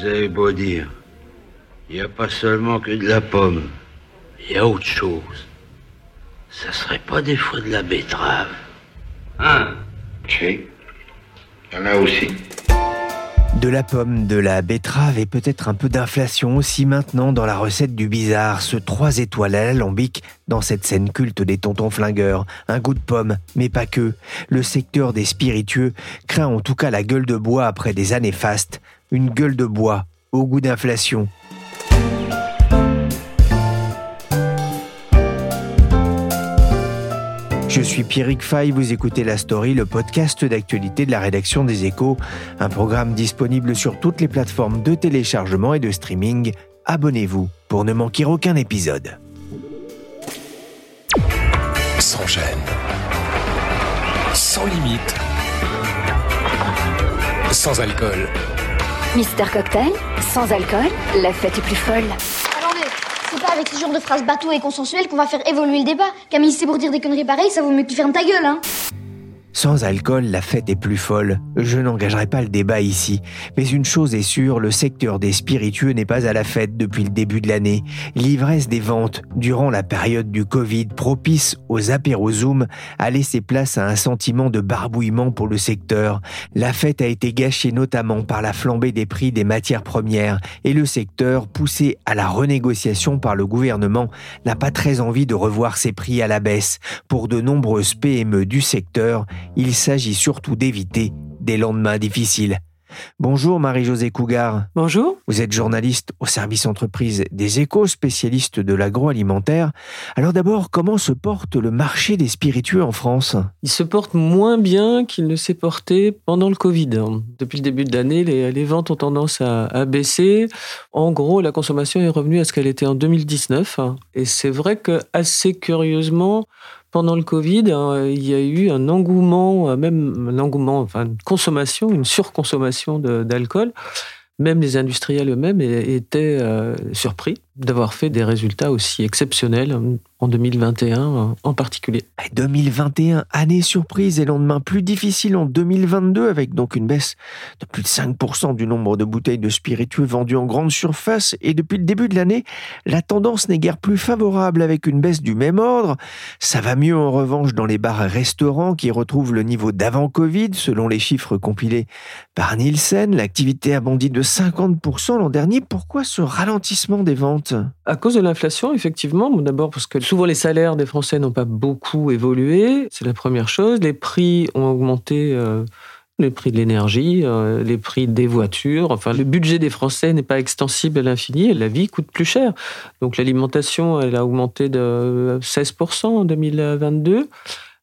Vous avez beau dire, il n'y a pas seulement que de la pomme, il y a autre chose. Ça serait pas des fois de la betterave Hein? Si, il y en a aussi. De la pomme, de la betterave et peut-être un peu d'inflation aussi maintenant dans la recette du bizarre, ce 3 étoiles à l'alambic dans cette scène culte des tontons flingueurs. Un goût de pomme, mais pas que. Le secteur des spiritueux craint en tout cas la gueule de bois après des années fastes. Une gueule de bois au goût d'inflation. Je suis Pierrick Fay, vous écoutez La Story, le podcast d'actualité de la rédaction des Échos, un programme disponible sur toutes les plateformes de téléchargement et de streaming. Abonnez-vous pour ne manquer aucun épisode. Sans gêne. Sans limite. Sans alcool. Mister Cocktail, sans alcool, la fête est plus folle. Attendez, c'est pas avec ce genre de phrases bateau et consensuelles qu'on va faire évoluer le débat. Camille, c'est pour dire des conneries pareilles, ça vaut mieux que tu fermes ta gueule, hein. Sans alcool, la fête est plus folle. Je n'engagerai pas le débat ici. Mais une chose est sûre, le secteur des spiritueux n'est pas à la fête depuis le début de l'année. L'ivresse des ventes, durant la période du Covid, propice aux apérozooms, a laissé place à un sentiment de barbouillement pour le secteur. La fête a été gâchée notamment par la flambée des prix des matières premières et le secteur, poussé à la renégociation par le gouvernement, n'a pas très envie de revoir ses prix à la baisse. Pour de nombreuses PME du secteur, il s'agit surtout d'éviter des lendemains difficiles. Bonjour Marie-Josée Cougar. Bonjour. Vous êtes journaliste au service entreprise des échos, spécialiste de l'agroalimentaire. Alors d'abord, comment se porte le marché des spiritueux en France? Il se porte moins bien qu'il ne s'est porté pendant le Covid. Depuis le début de l'année, les, les ventes ont tendance à, à baisser. En gros, la consommation est revenue à ce qu'elle était en 2019. Et c'est vrai que, assez curieusement, pendant le Covid, hein, il y a eu un engouement, euh, même un engouement, enfin une consommation, une surconsommation d'alcool. Même les industriels eux-mêmes étaient euh, surpris d'avoir fait des résultats aussi exceptionnels en 2021 euh, en particulier. 2021, année surprise et lendemain plus difficile en 2022 avec donc une baisse de plus de 5% du nombre de bouteilles de spiritueux vendues en grande surface et depuis le début de l'année, la tendance n'est guère plus favorable avec une baisse du même ordre. Ça va mieux en revanche dans les bars et restaurants qui retrouvent le niveau d'avant Covid selon les chiffres compilés par Nielsen. L'activité a bondi de 50% l'an dernier. Pourquoi ce ralentissement des ventes? À cause de l'inflation, effectivement, bon, d'abord parce que souvent les salaires des Français n'ont pas beaucoup évolué, c'est la première chose. Les prix ont augmenté, euh, les prix de l'énergie, euh, les prix des voitures. Enfin, le budget des Français n'est pas extensible à l'infini la vie coûte plus cher. Donc l'alimentation, elle a augmenté de 16% en 2022.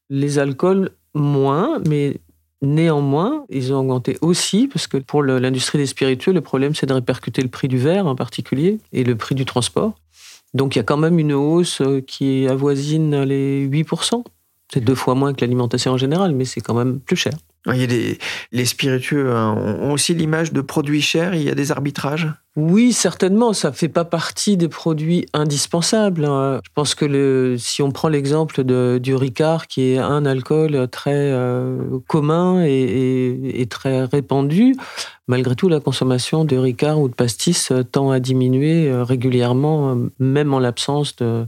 Les alcools, moins, mais Néanmoins, ils ont augmenté aussi parce que pour l'industrie des spiritueux, le problème c'est de répercuter le prix du verre en particulier et le prix du transport. Donc il y a quand même une hausse euh, qui avoisine les 8%. C'est deux fois moins que l'alimentation en général, mais c'est quand même plus cher. Il y a des, les spiritueux hein, ont aussi l'image de produits chers, il y a des arbitrages? Oui, certainement, ça fait pas partie des produits indispensables. hein. Je pense que le, si on prend l'exemple de- du Ricard, qui est un alcool très euh, commun et, et- et très répandu, malgré tout, la consommation de Ricard ou de pastis tend à diminuer euh, régulièrement, euh, même en l'absence de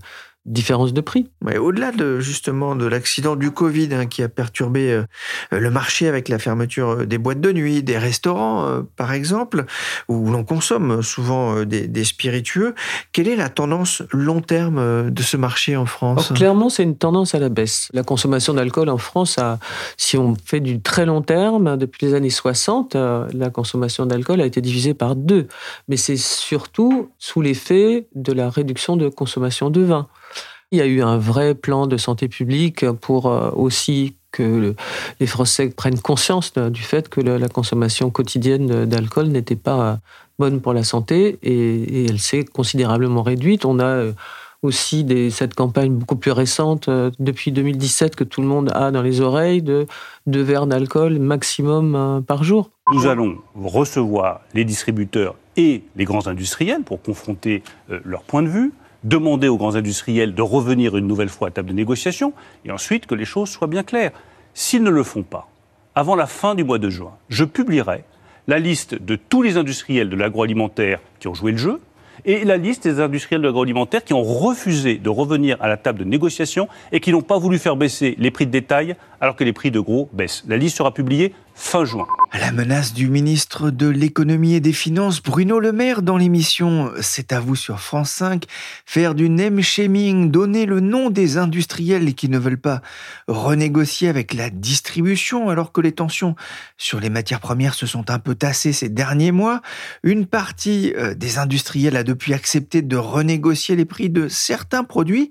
différence de prix. Ouais, Au-delà de justement de l'accident du Covid hein, qui a perturbé euh, le marché avec la fermeture euh, des boîtes de nuit, des restaurants euh, par exemple, où l'on consomme souvent euh, des, des spiritueux, quelle est la tendance long terme de ce marché en France? Clairement, c'est une tendance à la baisse. La consommation d'alcool en France, a, si on fait du très long terme, depuis les années 60, euh, la consommation d'alcool a été divisée par deux. Mais c'est surtout sous l'effet de la réduction de consommation de vin. Il y a eu un vrai plan de santé publique pour aussi que les Français prennent conscience du fait que la consommation quotidienne d'alcool n'était pas bonne pour la santé et, elle s'est considérablement réduite. On a aussi des, cette campagne beaucoup plus récente, euh, depuis 2017, que tout le monde a dans les oreilles, de deux verres d'alcool maximum euh, par jour. Nous allons recevoir les distributeurs et les grands industriels pour confronter euh, leur point de vue, demander aux grands industriels de revenir une nouvelle fois à table de négociation, et ensuite que les choses soient bien claires. S'ils ne le font pas, avant la fin du mois de juin, je publierai la liste de tous les industriels de l'agroalimentaire qui ont joué le jeu, et la liste des industriels de l'agroalimentaire qui ont refusé de revenir à la table de négociation et qui n'ont pas voulu faire baisser les prix de détail alors que les prix de gros baissent. La liste sera publiée fin juin. La menace du ministre de l'économie et des finances, Bruno Le Maire, dans l'émission C'est à vous sur France 5, faire du name shaming, donner le nom des industriels qui ne veulent pas renégocier avec la distribution alors que les tensions sur les matières premières se sont un peu tassées ces derniers mois. Une partie euh, des industriels a depuis accepté de renégocier les prix de certains produits.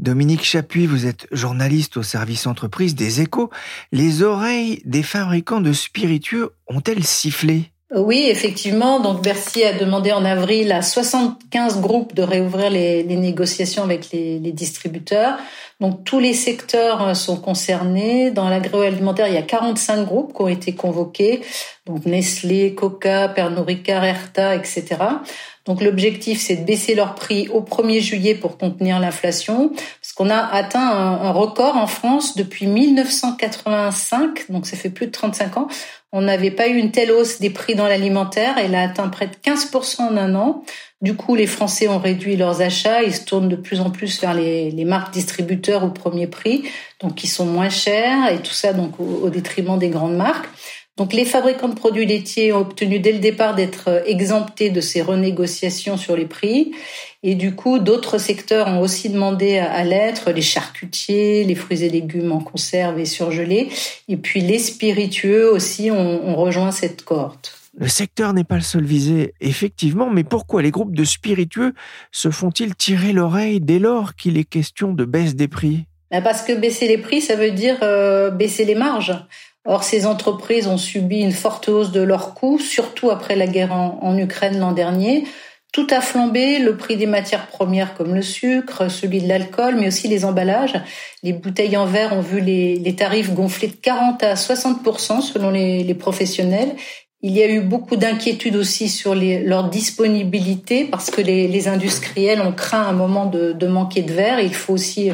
Dominique Chapuis, vous êtes journaliste au service entreprise des échos. Les oreilles des fabricants de spiritueux ont-elles sifflé? Oui, effectivement. Donc Bercy a demandé en avril à 75 groupes de réouvrir les, négociations avec les, distributeurs. Donc tous les secteurs euh, sont concernés. Dans l'agroalimentaire, il y a 45 groupes qui ont été convoqués. Donc Nestlé, Coca, Pernod Ricard, etc. Donc l'objectif, c'est de baisser leur prix au 1er juillet pour contenir l'inflation, parce qu'on a atteint un, record en France depuis 1985, donc ça fait plus de 35 ans. On n'avait pas eu une telle hausse des prix dans l'alimentaire, elle a atteint près de 15% en un an. Du coup, les Français ont réduit leurs achats, ils se tournent de plus en plus vers les, marques distributeurs au premier prix, donc qui sont moins chers, et tout ça donc au détriment des grandes marques. Donc les fabricants de produits laitiers ont obtenu dès le départ d'être euh, exemptés de ces renégociations sur les prix. Et du coup, d'autres secteurs ont aussi demandé à l'être, les charcutiers, les fruits et légumes en conserve et surgelés. Et puis les spiritueux aussi ont, rejoint cette cohorte. Le secteur n'est pas le seul visé, effectivement, mais pourquoi les groupes de spiritueux se font-ils tirer l'oreille dès lors qu'il est question de baisse des prix? Ben, Parce que baisser les prix, ça veut dire euh, baisser les marges. Or, ces entreprises ont subi une forte hausse de leurs coûts, surtout après la guerre en, Ukraine l'an dernier. Tout a flambé, le prix des matières premières comme le sucre, celui de l'alcool, mais aussi les emballages. Les bouteilles en verre ont vu les, tarifs gonfler de 40 à 60% selon les, professionnels. Il y a eu beaucoup d'inquiétudes aussi sur leur disponibilité parce que les, industriels ont craint un moment de, de manquer de verre. Il faut aussi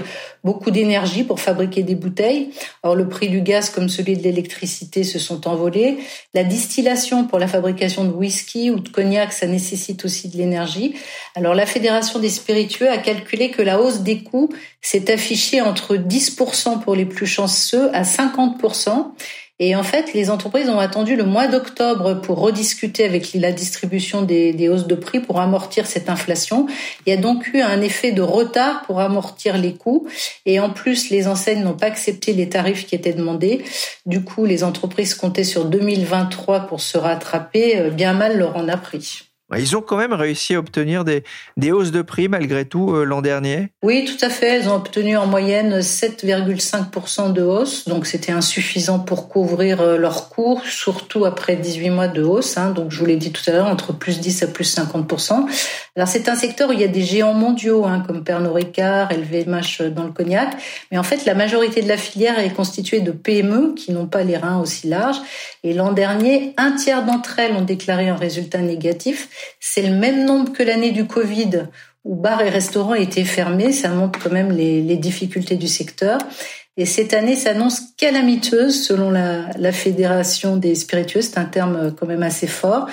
beaucoup d'énergie pour fabriquer des bouteilles. Or, le prix du gaz comme celui de l'électricité se sont envolés. La distillation pour la fabrication de whisky ou de cognac, ça nécessite aussi de l'énergie. Alors, la Fédération des spiritueux a calculé que la hausse des coûts s'est affichée entre 10% pour les plus chanceux à 50%. Et en fait, les entreprises ont attendu le mois d'octobre pour rediscuter avec la distribution des, hausses de prix pour amortir cette inflation. Il y a donc eu un effet de retard pour amortir les coûts. Et en plus, les enseignes n'ont pas accepté les tarifs qui étaient demandés. Du coup, les entreprises comptaient sur 2023 pour se rattraper. Euh, bien mal leur en a pris. Ils ont quand même réussi à obtenir des, des hausses de prix malgré tout euh, l'an dernier Oui, tout à fait. Ils ont obtenu en moyenne 7,5% de hausse. Donc c'était insuffisant pour couvrir euh, leurs cours, surtout après 18 mois de hausse. Hein. Donc je vous l'ai dit tout à l'heure, entre plus 10 à plus 50%. Alors c'est un secteur où il y a des géants mondiaux hein, comme Pernod Ricard, LVMH dans le cognac. Mais en fait, la majorité de la filière est constituée de PME qui n'ont pas les reins aussi larges. Et l'an dernier, un tiers d'entre elles ont déclaré un résultat négatif. C'est le même nombre que l'année du Covid où bars et restaurants étaient fermés. Ça montre quand même les, difficultés du secteur. Et cette année s'annonce calamiteuse selon la, la Fédération des spiritueux. C'est un terme quand même assez fort.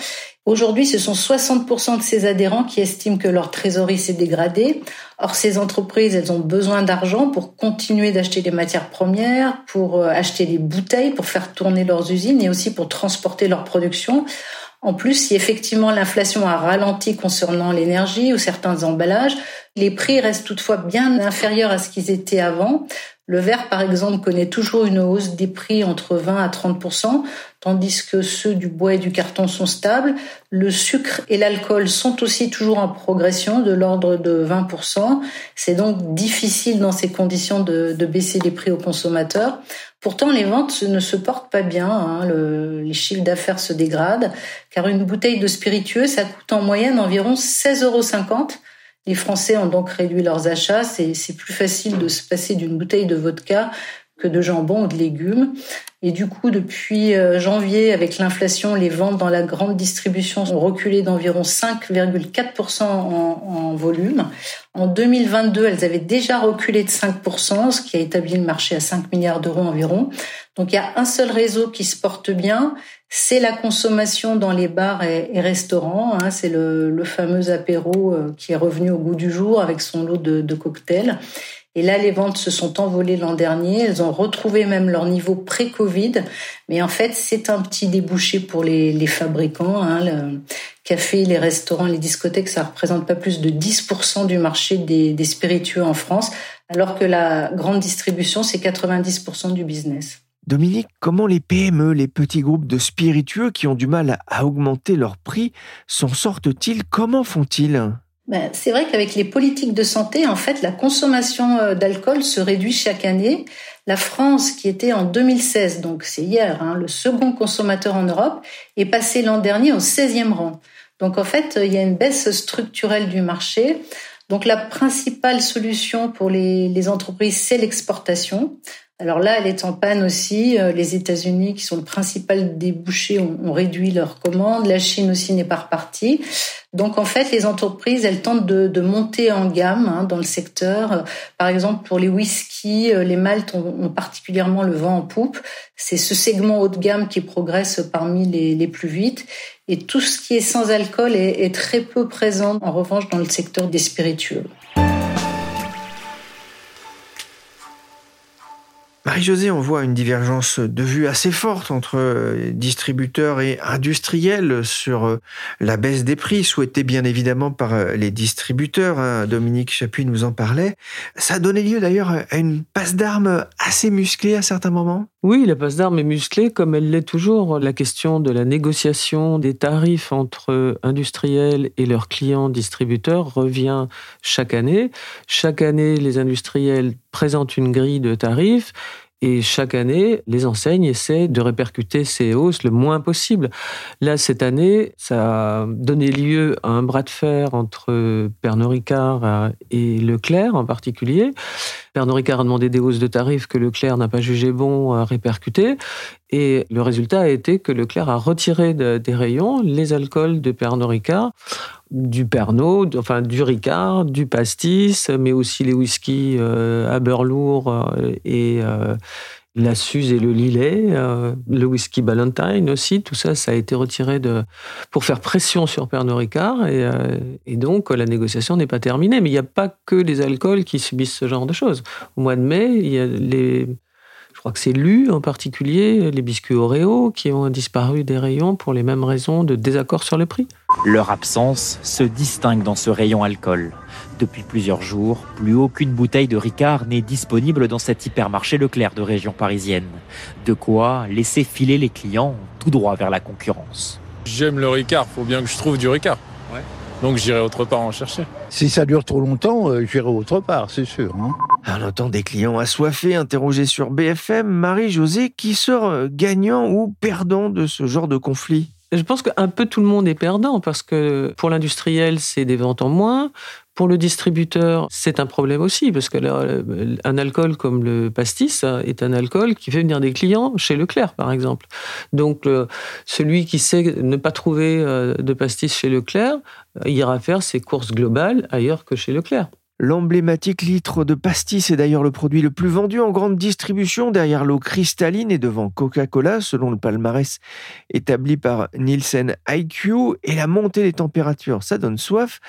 Aujourd'hui, ce sont 60% de ces adhérents qui estiment que leur trésorerie s'est dégradée. Or, ces entreprises, elles ont besoin d'argent pour continuer d'acheter les matières premières, pour euh, acheter les bouteilles, pour faire tourner leurs usines et aussi pour transporter leur production. En plus, si effectivement l'inflation a ralenti concernant l'énergie ou certains emballages, les prix restent toutefois bien inférieurs à ce qu'ils étaient avant. Le verre, par exemple, connaît toujours une hausse des prix entre 20 à 30% tandis que ceux du bois et du carton sont stables. Le sucre et l'alcool sont aussi toujours en progression de l'ordre de 20% C'est donc difficile dans ces conditions de, baisser les prix aux consommateurs. Pourtant, les ventes ne se portent pas bien. Hein. les chiffres d'affaires se dégradent, car une bouteille de spiritueux, ça coûte en moyenne environ 16,50 euros les Français ont donc réduit leurs achats. C'est plus facile de se passer d'une bouteille de vodka que de jambon ou de légumes. Et du coup, depuis euh, janvier, avec l'inflation, les ventes dans la grande distribution ont reculé d'environ 5,4% en, volume. En 2022, elles avaient déjà reculé de 5%, ce qui a établi le marché à 5 milliards d'euros environ. Donc il y a un seul réseau qui se porte bien, c'est la consommation dans les bars et, restaurants. Hein. c'est le, fameux apéro euh, qui est revenu au goût du jour avec son lot de, cocktails. Et là, les ventes se sont envolées l'an dernier. Elles ont retrouvé même leur niveau pré-Covid. Mais en fait, c'est un petit débouché pour les, fabricants. Hein. Le café, les restaurants, les discothèques, ça représente pas plus de 10% du marché des, des spiritueux en France, alors que la grande distribution, c'est 90% du business. Dominique, comment les PME, les petits groupes de spiritueux qui ont du mal à augmenter leur prix, s'en sortent-ils? Comment font-ils? Ben, c'est vrai qu'avec les politiques de santé, en fait, la consommation euh, d'alcool se réduit chaque année. La France, qui était en 2016, donc c'est hier, hein, le second consommateur en Europe, est passée l'an dernier au 16e rang. Donc en fait, il y a une baisse structurelle du marché. Donc la principale solution pour les entreprises, c'est l'exportation. Alors là, elle est en panne aussi. Euh, les États-Unis, qui sont le principal débouché, ont, réduit leurs commandes. La Chine aussi n'est pas repartie. Donc en fait, les entreprises, elles tentent de, monter en gamme hein, dans le secteur. Par exemple, pour les whiskies, euh, les maltes ont, particulièrement le vent en poupe. C'est ce segment haut de gamme qui progresse parmi les, plus vite. Et tout ce qui est sans alcool est très peu présent, en revanche, dans le secteur des spiritueux. Marie-Josée, on voit une divergence de vue assez forte entre euh, distributeurs et industriels sur euh, la baisse des prix, souhaitée bien évidemment par euh, les distributeurs. Hein. Dominique Chapuis nous en parlait. Ça a donné lieu d'ailleurs à une passe d'armes assez musclée à certains moments. Oui, la passe d'armes est musclée comme elle l'est toujours. La question de la négociation des tarifs entre industriels et leurs clients distributeurs revient chaque année. Chaque année, les industriels présentent une grille de tarifs et chaque année, les enseignes essaient de répercuter ces hausses le moins possible. Là, cette année, ça a donné lieu à un bras de fer entre Pernod Ricard et Leclerc en particulier. Pernod Ricard a demandé des hausses de tarifs que Leclerc n'a pas jugé bon à répercuter. Et le résultat a été que Leclerc a retiré des rayons les alcools de Pernod Ricard du Pernod, enfin du Ricard, du pastis, mais aussi les whiskies euh, lourd euh, et euh, la Suze et le Lillet, le whisky Ballantine aussi, tout ça, ça a été retiré pour faire pression sur Pernod Ricard et, et donc la négociation n'est pas terminée. Mais il n'y a pas que les alcools qui subissent ce genre de choses. Au mois de mai, il y a les crois que c'est Lu en particulier, les biscuits Oreo, qui ont disparu des rayons pour les mêmes raisons de désaccord sur le prix. Leur absence se distingue dans ce rayon alcool. Depuis plusieurs jours, plus aucune bouteille de Ricard n'est disponible dans cet hypermarché Leclerc de région parisienne. De quoi laisser filer les clients tout droit vers la concurrence. J'aime le Ricard, faut bien que je trouve du Ricard. Donc j'irai autre part en chercher. Si ça dure trop longtemps, euh, j'irai autre part, c'est sûr. Hein. On entend des clients assoiffés interrogés sur BFM. Marie-Josée, qui sort gagnant ou perdant de ce genre de conflit? Je pense qu'un peu tout le monde est perdant parce que pour l'industriel, c'est des ventes en moins. Pour le distributeur, c'est un problème aussi, parce qu'un euh, alcool comme le pastis est un alcool qui fait venir des clients chez Leclerc, par exemple. Donc, celui qui sait ne pas trouver euh, de pastis chez Leclerc ira faire ses courses globales ailleurs que chez Leclerc. L'emblématique litre de pastis est d'ailleurs le produit le plus vendu en grande distribution derrière l'eau cristalline et devant Coca-Cola selon le palmarès établi par Nielsen IQ et la montée des températures, ça donne soif.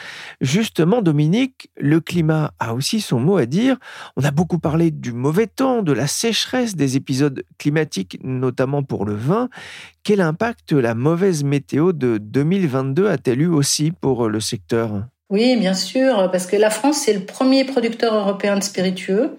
Justement, Dominique, le climat a aussi son mot à dire. On a beaucoup parlé du mauvais temps, de la sécheresse, des épisodes climatiques, notamment pour le vin. Quel impact la mauvaise météo de 2022 a-t-elle eu aussi pour le secteur? Oui, bien sûr, parce que la France, c'est le premier producteur européen de spiritueux.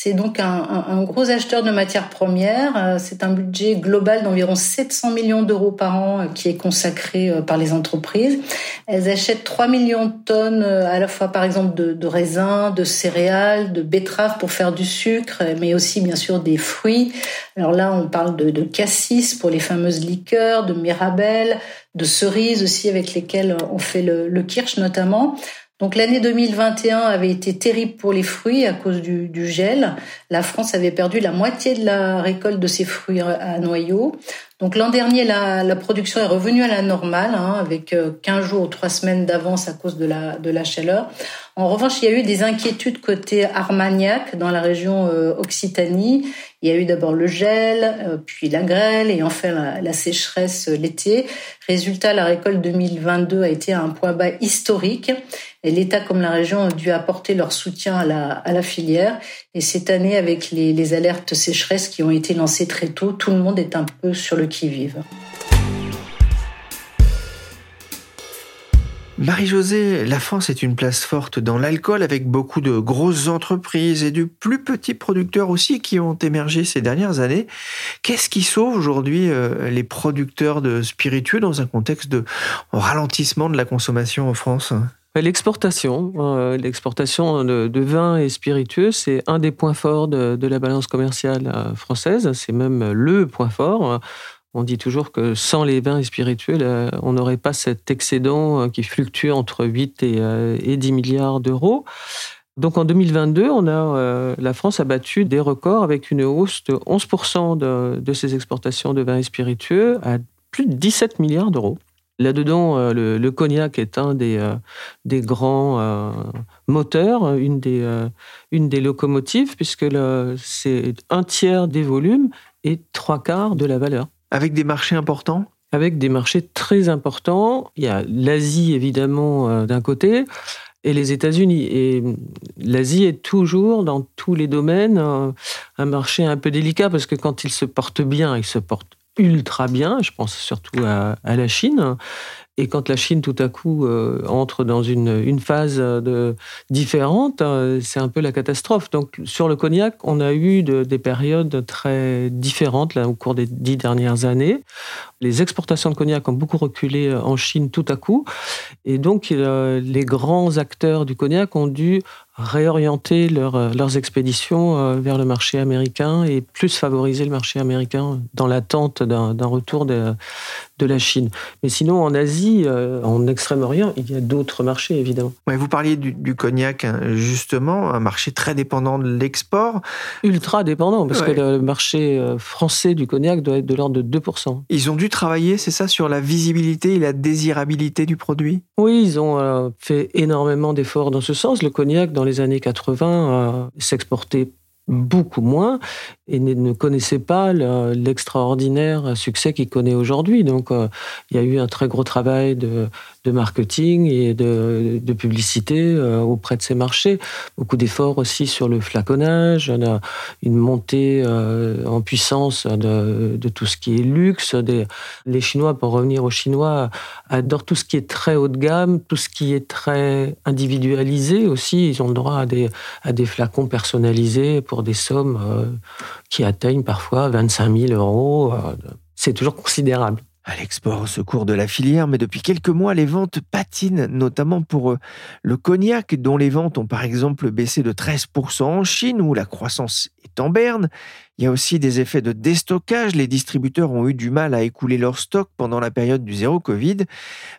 C'est donc un, gros acheteur de matières premières. Euh, c'est un budget global d'environ 700 millions d'euros par an euh, qui est consacré euh, par les entreprises. Elles achètent 3 millions de tonnes à la fois par exemple de, raisins, de céréales, de betteraves pour faire du sucre, mais aussi bien sûr des fruits. Alors là, on parle de, cassis pour les fameuses liqueurs, de mirabelle, de cerises aussi avec lesquelles on fait le, le kirsch notamment. Donc l'année 2021 avait été terrible pour les fruits à cause du, gel. La France avait perdu la moitié de la récolte de ses fruits à noyaux. Donc l'an dernier, la, production est revenue à la normale, hein, avec 15 euh, jours ou 3 semaines d'avance à cause de la, de la chaleur. En revanche, il y a eu des inquiétudes côté Armagnac, dans la région euh, Occitanie. Il y a eu d'abord le gel, euh, puis la grêle et enfin la, la sécheresse l'été. Résultat, la récolte 2022 a été à un point bas historique. L'État comme la région ont dû apporter leur soutien à la, filière. Et cette année, avec les, les alertes sécheresse qui ont été lancées très tôt, tout le monde est un peu sur le qui-vive. Marie-Josée, la France est une place forte dans l'alcool avec beaucoup de grosses entreprises et de plus petits producteurs aussi qui ont émergé ces dernières années. Qu'est-ce qui sauve aujourd'hui euh, les producteurs de spiritueux dans un contexte de ralentissement de la consommation en France? L'exportation, euh, l'exportation de, vins et spiritueux, c'est un des points forts de, la balance commerciale euh, française. C'est même le point fort. On dit toujours que sans les vins et spiritueux, on n'aurait pas cet excédent euh, qui fluctue entre 8 et, 10 milliards d'euros. Donc en 2022, on a, la France a battu des records avec une hausse de 11% de, de ses exportations de vins et spiritueux à plus de 17 milliards d'euros. Là-dedans, euh, le, cognac est un des, euh, des grands euh, moteurs, une des, une des locomotives, puisque c'est un tiers des volumes et trois quarts de la valeur. Avec des marchés importants? Avec des marchés très importants. Il y a l'Asie, évidemment, d'un côté, et les États-Unis. Et l'Asie est toujours, dans tous les domaines, un marché un peu délicat, parce que quand il se porte bien, il se porte ultra bien, je pense surtout à, la Chine. Et quand la Chine tout à coup euh, entre dans une, phase de, différente, euh, c'est un peu la catastrophe. Donc sur le cognac, on a eu des périodes très différentes au cours des dix dernières années. Les exportations de cognac ont beaucoup reculé en Chine tout à coup. Et donc euh, les grands acteurs du cognac ont dû réorienter euh, leurs expéditions euh, vers le marché américain et plus favoriser le marché américain dans l'attente d'un retour de, la Chine. Mais sinon, en Asie, euh, en Extrême-Orient, il y a d'autres marchés, évidemment. vous parliez du, cognac, hein, justement, un marché très dépendant de l'export. Ultra dépendant, parce que le marché français du cognac doit être de l'ordre de 2%. Ils ont dû travailler, c'est ça, sur la visibilité et la désirabilité du produit? Oui, ils ont fait énormément d'efforts dans ce sens. Le cognac, dans les années 80 s'exportait beaucoup moins et ne connaissait pas l'extraordinaire succès qu'il connaît aujourd'hui. Donc, euh, il y a eu un très gros travail de, marketing et de, publicité euh, auprès de ces marchés. Beaucoup d'efforts aussi sur le flaconnage, une montée euh, en puissance de, tout ce qui est luxe. les Chinois, pour revenir aux Chinois, adorent tout ce qui est très haut de gamme, tout ce qui est très individualisé aussi. Ils ont le droit à des, à des flacons personnalisés pour des sommes qui atteignent parfois 25 000 euros. Euh, c'est toujours considérable. À l'export au secours de la filière, mais depuis quelques mois, les ventes patinent, notamment pour euh, le cognac, dont les ventes ont par exemple baissé de 13% en Chine, où la croissance est en berne. Il y a aussi des effets de déstockage. Les distributeurs ont eu du mal à écouler leur stock pendant la période du zéro Covid.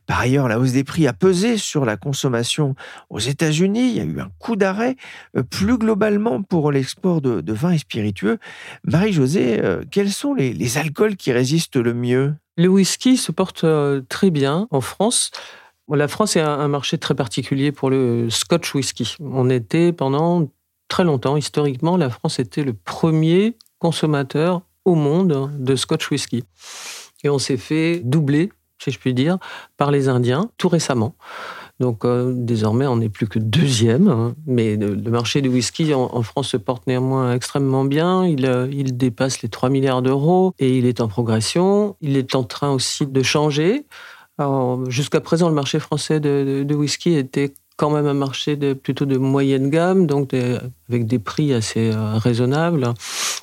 Par ailleurs, la hausse des prix a pesé sur la consommation aux États-Unis. Il y a eu un coup d'arrêt. Euh, plus globalement, pour l'export de, vins et spiritueux, Marie-Josée, euh, quels sont les, alcools qui résistent le mieux? Le whisky se porte euh, très bien en France. La France est un marché très particulier pour le Scotch whisky. On était pendant très longtemps, historiquement, la France était le premier consommateur au monde de Scotch whisky. Et on s'est fait doubler, si je puis dire, par les Indiens tout récemment. Donc euh, désormais, on n'est plus que deuxième, hein. mais le, marché du whisky en, France se porte néanmoins extrêmement bien. Il, euh, dépasse les 3 milliards d'euros et il est en progression. Il est en train aussi de changer. Jusqu'à présent, le marché français de, whisky était quand même un marché plutôt de moyenne gamme, donc avec des prix assez euh, raisonnables,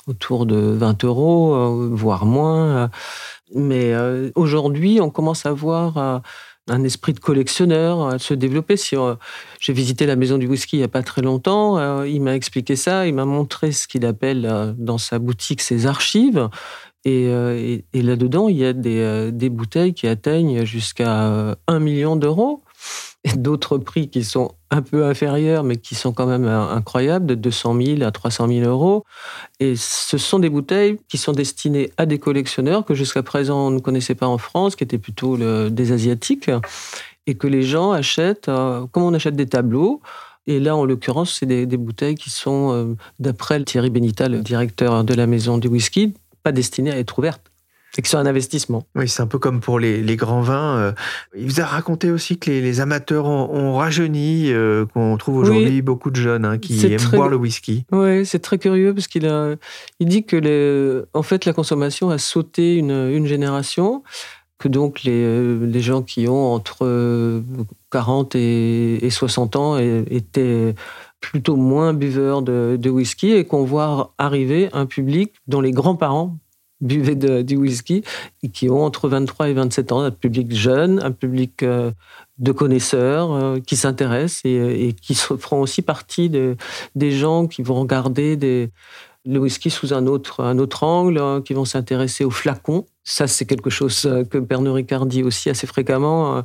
autour de 20 euros, voire moins. Mais aujourd'hui, on commence à voir un esprit de collectionneur se développer. Si j'ai visité la maison du whisky il n'y a pas très longtemps, il m'a expliqué ça, il m'a montré ce qu'il appelle dans sa boutique ses archives. Et, là-dedans, il y a des, des, bouteilles qui atteignent jusqu'à 1 million d'euros d'autres prix qui sont un peu inférieurs, mais qui sont quand même incroyables, de 200 000 à 300 000 euros. Et ce sont des bouteilles qui sont destinées à des collectionneurs que jusqu'à présent on ne connaissait pas en France, qui étaient plutôt des Asiatiques, et que les gens achètent, euh, comme on achète des tableaux. Et là, en l'occurrence, c'est des, bouteilles qui sont, euh, d'après Thierry Benita, le directeur de la maison du whisky, pas destinées à être ouvertes et que c'est un investissement. Oui, c'est un peu comme pour les, grands vins. Euh. Il vous a raconté aussi que les, amateurs ont, rajeuni, euh, qu'on trouve aujourd'hui beaucoup de jeunes hein, qui aiment boire le whisky. Oui, c'est très curieux parce qu'il a, il dit que les, en fait la consommation a sauté une, génération, que donc les, les, gens qui ont entre 40 et, 60 ans étaient plutôt moins buveurs de, de whisky et qu'on voit arriver un public dont les grands-parents buvaient du whisky et qui ont entre 23 et 27 ans, un public jeune, un public euh, de connaisseurs euh, qui s'intéressent et, qui feront aussi partie de, des gens qui vont regarder le whisky sous un autre, angle, hein, qui vont s'intéresser aux flacons. Ça, c'est quelque chose euh, que Pernod Ricard dit aussi assez fréquemment.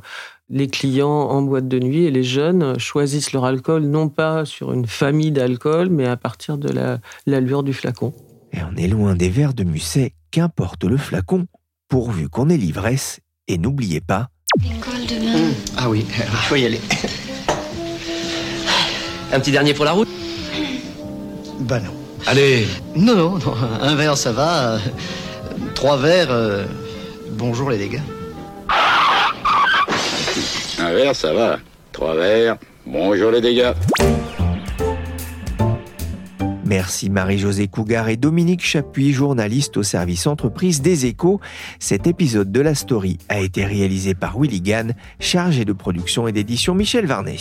Les clients en boîte de nuit et les jeunes choisissent leur alcool non pas sur une famille d'alcool, mais à partir de l'allure du flacon. Et on est loin des verres de Musset qu'importe le flacon, pourvu qu'on ait l'ivresse, et n'oubliez pas... L'école demain. Mmh. Ah oui, il faut y aller. Un petit dernier pour la route? Bah non. Allez Non, non, non, un verre ça va. Trois verres, euh, bonjour les dégâts. Un verre ça va. Trois verres, bonjour les dégâts. Merci Marie-Josée Cougar et Dominique Chapuis, journaliste au service entreprise des échos. Cet épisode de la story a été réalisé par Willy Gann, chargé de production et d'édition Michel Varnet.